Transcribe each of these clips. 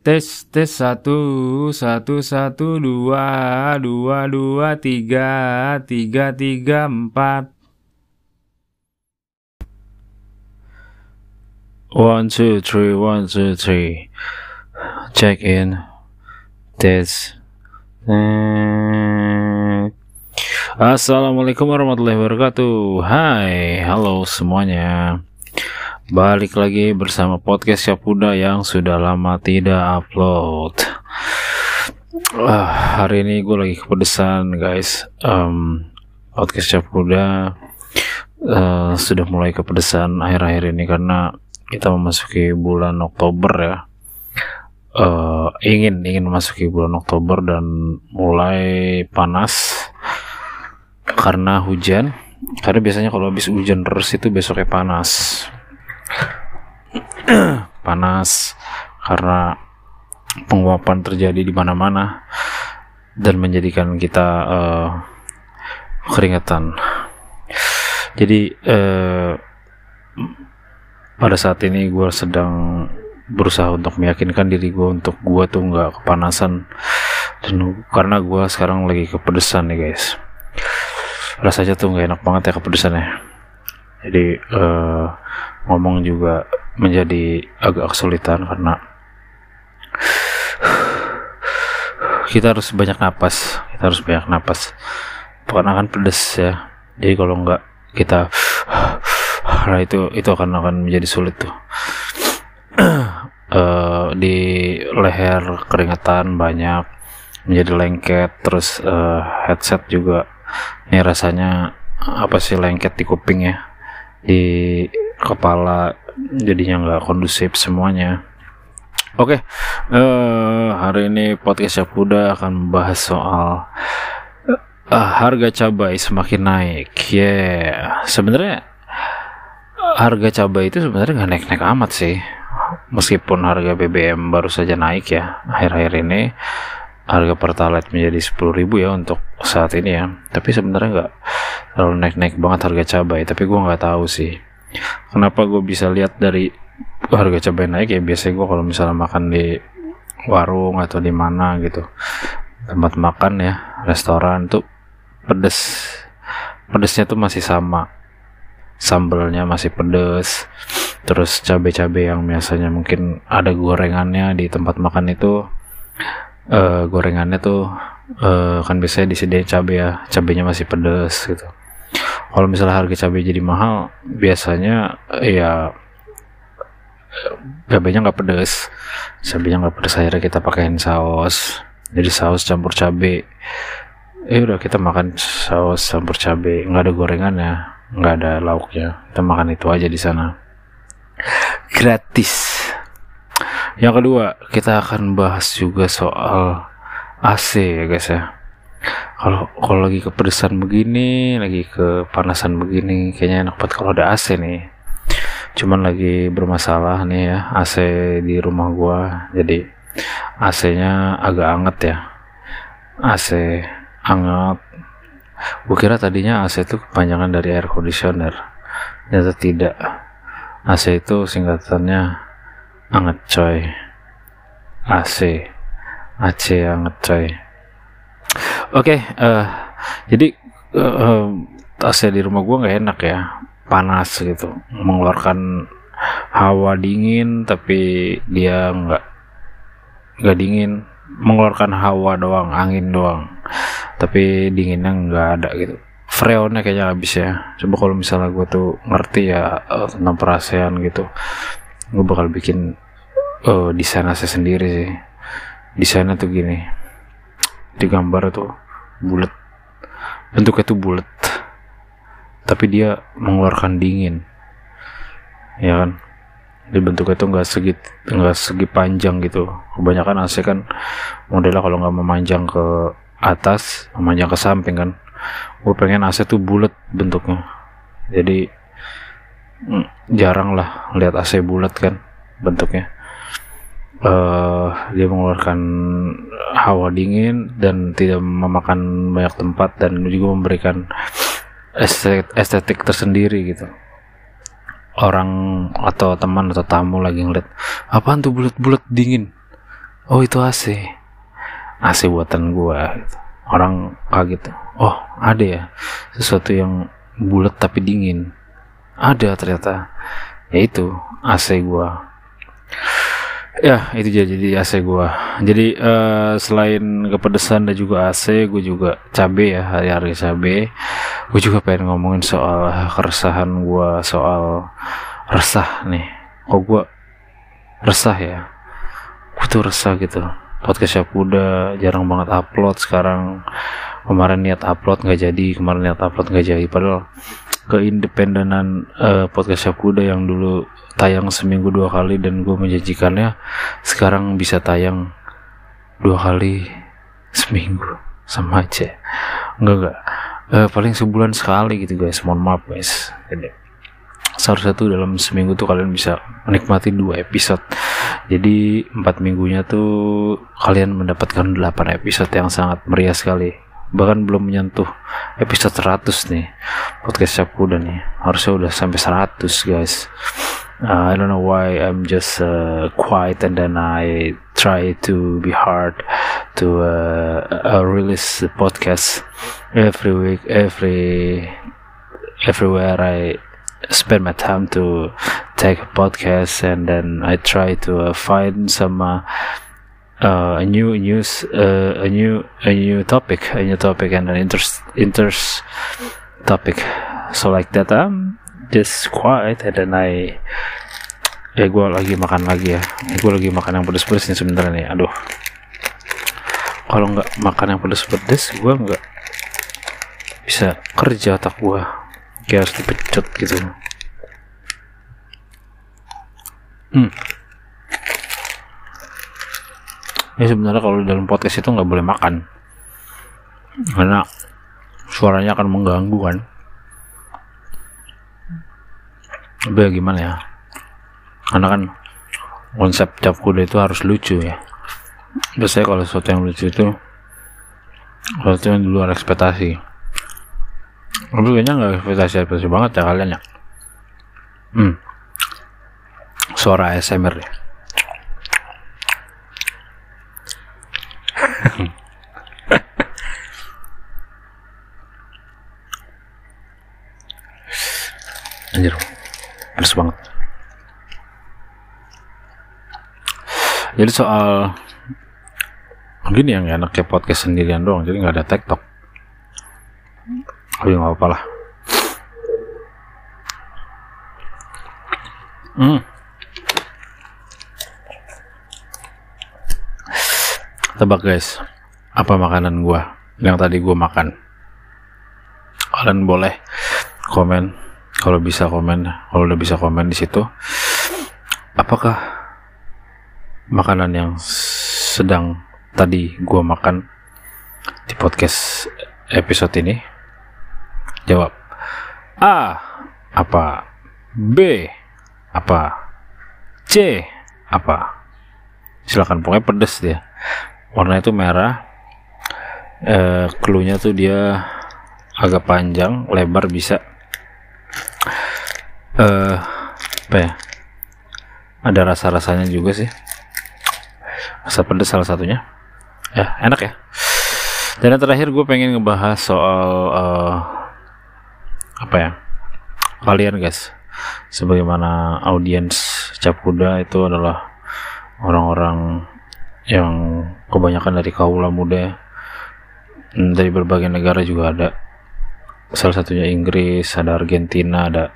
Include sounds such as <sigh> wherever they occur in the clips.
Tes tes satu satu satu dua dua dua tiga tiga tiga empat. One two three one two three. Check in. Tes. Hmm. Assalamualaikum warahmatullahi wabarakatuh. Hai, halo semuanya. Balik lagi bersama podcast Syapuda yang sudah lama tidak upload. Ah, hari ini gue lagi kepedesan guys. Um, podcast Syapuda uh, sudah mulai kepedesan akhir-akhir ini karena kita memasuki bulan Oktober ya. Uh, ingin ingin memasuki bulan Oktober dan mulai panas karena hujan. Karena biasanya kalau habis hujan terus itu besoknya panas <clears throat> panas karena penguapan terjadi di mana-mana dan menjadikan kita uh, keringetan. Jadi uh, pada saat ini gue sedang berusaha untuk meyakinkan diri gue untuk gue tuh nggak kepanasan. Dan karena gue sekarang lagi kepedesan nih guys. Rasanya tuh nggak enak banget ya kepedesan ya jadi uh, ngomong juga menjadi agak kesulitan karena kita harus banyak napas kita harus banyak napas. Karena akan pedes ya. Jadi kalau nggak kita nah itu itu akan akan menjadi sulit tuh. Uh, <clears throat> di leher keringetan banyak menjadi lengket terus uh, headset juga. Ini rasanya apa sih lengket di kuping ya? Di kepala jadinya nggak kondusif semuanya. Oke, okay, uh, eh, hari ini podcast Syapuda akan membahas soal uh, harga cabai semakin naik. Ya, yeah. sebenarnya harga cabai itu sebenarnya nggak naik-naik amat sih. Meskipun harga BBM baru saja naik ya akhir-akhir ini harga pertalite menjadi 10.000 ya untuk saat ini ya tapi sebenarnya nggak terlalu naik-naik banget harga cabai tapi gue nggak tahu sih kenapa gue bisa lihat dari harga cabai naik? Ya biasanya gue kalau misalnya makan di warung atau di mana gitu tempat makan ya restoran tuh pedes. Pedesnya tuh masih sama. Sambelnya masih pedes. Terus cabai-cabai yang biasanya mungkin ada gorengannya di tempat makan itu uh, gorengannya tuh uh, kan biasanya disediain cabai ya cabainya masih pedes gitu kalau misalnya harga cabai jadi mahal biasanya ya cabainya nggak pedes. Cabainya nggak pedes akhirnya kita pakaiin saus. Jadi saus campur cabai. Eh udah kita makan saus campur cabai. Nggak ada gorengannya nggak ada lauknya. Kita makan itu aja di sana. Gratis. Yang kedua kita akan bahas juga soal AC ya guys ya kalau kalau lagi kepedesan begini lagi kepanasan begini kayaknya enak banget kalau ada AC nih. Cuman lagi bermasalah nih ya AC di rumah gua. Jadi AC-nya agak anget ya. AC anget. Gua kira tadinya AC itu kepanjangan dari air conditioner. Ternyata tidak. AC itu singkatannya anget coy. AC AC anget coy Oke, okay, uh, eh, jadi uh, AC di rumah gue nggak enak ya, panas gitu, mengeluarkan hawa dingin tapi dia nggak nggak dingin, mengeluarkan hawa doang, angin doang, tapi dinginnya nggak ada gitu. Freonnya kayaknya habis ya. Coba kalau misalnya gue tuh ngerti ya uh, tentang perasean gitu, gue bakal bikin uh, desain AC sendiri sih. Desainnya tuh gini di gambar itu bulat. Bentuknya tuh bulat. Tapi dia mengeluarkan dingin. Ya kan? Di bentuknya tuh nggak segi nggak segi panjang gitu. Kebanyakan AC kan modelnya kalau nggak memanjang ke atas memanjang ke samping kan. Gue pengen AC tuh bulat bentuknya. Jadi mm, jarang lah lihat AC bulat kan bentuknya uh, dia mengeluarkan hawa dingin dan tidak memakan banyak tempat dan juga memberikan estetik, tersendiri gitu. Orang atau teman atau tamu lagi ngeliat apaan tuh bulat-bulat dingin? Oh itu AC AC buatan gua gitu. orang kaget oh ada ya? Sesuatu yang bulat tapi dingin. Ada ternyata. Ya itu AC gua ya itu jadi jadi AC gua. Jadi eh, selain kepedesan dan juga AC gue juga cabe ya hari-hari cabe. Gue juga pengen ngomongin soal keresahan gua soal resah nih. Oh gua resah ya? Gue tuh resah gitu. Podcast udah jarang banget upload sekarang kemarin niat upload nggak jadi kemarin niat upload nggak jadi. Padahal keindependenan eh, podcast Kuda yang dulu tayang seminggu dua kali dan gue menjanjikannya sekarang bisa tayang dua kali seminggu. Sama aja. Enggak enggak Eh, paling sebulan sekali gitu guys. Mohon maaf guys. Jadi, seharusnya tuh dalam seminggu tuh kalian bisa menikmati dua episode. Jadi empat minggunya tuh kalian mendapatkan 8 episode yang sangat meriah sekali bahkan belum menyentuh episode 100 nih. Podcast Syapuda nih. Harusnya udah sampai 100 guys. Uh, I don't know why I'm just uh, quiet and then I try to be hard to uh, uh, release the podcast every week every everywhere I spend my time to take a podcast and then I try to uh, find some uh, uh, a new news uh, a new a new topic a new topic and an interest interest topic. So like that I'm just quiet and then I ya gue lagi makan lagi ya. Gue lagi makan yang pedes-pedes nih sebentar nih aduh. Kalau nggak makan yang pedes-pedes gue nggak bisa kerja otak gue kayak harus dipecut gitu. Hmm ya sebenarnya kalau di dalam podcast itu nggak boleh makan. Karena suaranya akan mengganggu kan? Tapi ya gimana ya? Karena kan konsep cap kuda itu harus lucu ya. Biasanya kalau sesuatu yang lucu itu sesuatu yang di luar ekspektasi. Tapi kayaknya nggak ekspektasi ekspektasi banget ya kalian ya? Hmm. Suara ASMR ya <laughs> anjir pedes banget. Jadi soal gini yang enak kayak podcast sendirian doang jadi nggak ada tiktok. Tapi nggak apa-apa lah. Hmm. Tebak guys. Apa makanan gua? Yang tadi gua makan. Kalian boleh komen. Kalau bisa komen. Kalau udah bisa komen di situ. Apakah makanan yang sedang tadi gua makan di podcast episode ini? Jawab. A. Apa? B. Apa? C. Apa? Silakan pokoknya pedes dia warna itu merah. Eh, cluenya tuh dia agak panjang lebar bisa. Eh apa ya? Ada rasa rasanya juga sih. Rasa pedas salah satunya. Ya enak ya. Dan yang terakhir gue pengen ngebahas soal eh, apa ya? Kalian guys. Sebagaimana audiens cap kuda itu adalah orang-orang yang kebanyakan dari kaula muda Hmm, dari berbagai negara juga ada. Salah satunya Inggris ada Argentina ada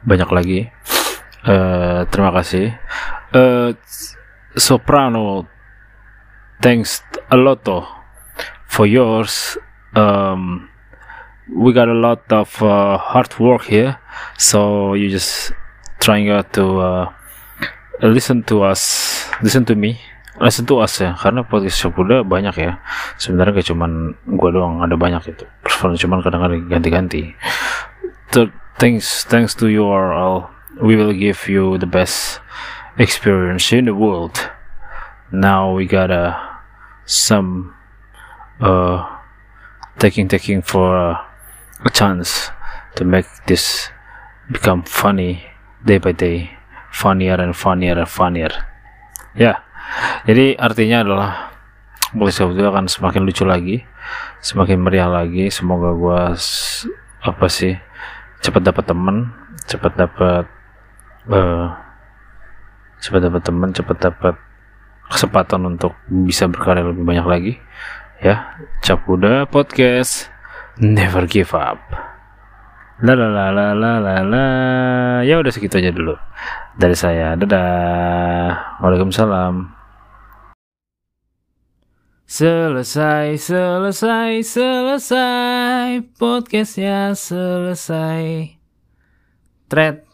banyak lagi. Eh, terima kasih. Eh, Soprano thanks a lot for yours. Um, we got a lot of uh, hard work here so you just trying out to uh, listen to us listen to me. Listen to us ya. Karena podcast udah banyak ya. Sebenarnya gak cuman gua doang ada banyak itu. Personal cuman kadang-kadang ganti-ganti thanks thanks to you all. We will give you the best experience in the world. Now we got uh, some uh taking taking for uh, a chance to make this become funny day by day. Funnier and funnier and funnier yeah Jadi artinya adalah Boys of akan semakin lucu lagi, semakin meriah lagi. Semoga gua apa sih cepat dapat temen, cepat dapat eh cepat dapat temen, cepat dapat kesempatan untuk bisa berkarya lebih banyak lagi. Ya, Cap Podcast. Never give up. La la la la la la la. Ya udah segitu aja dulu dari saya. Dadah. Waalaikumsalam. Selesai, selesai, selesai. Podcastnya selesai. Thread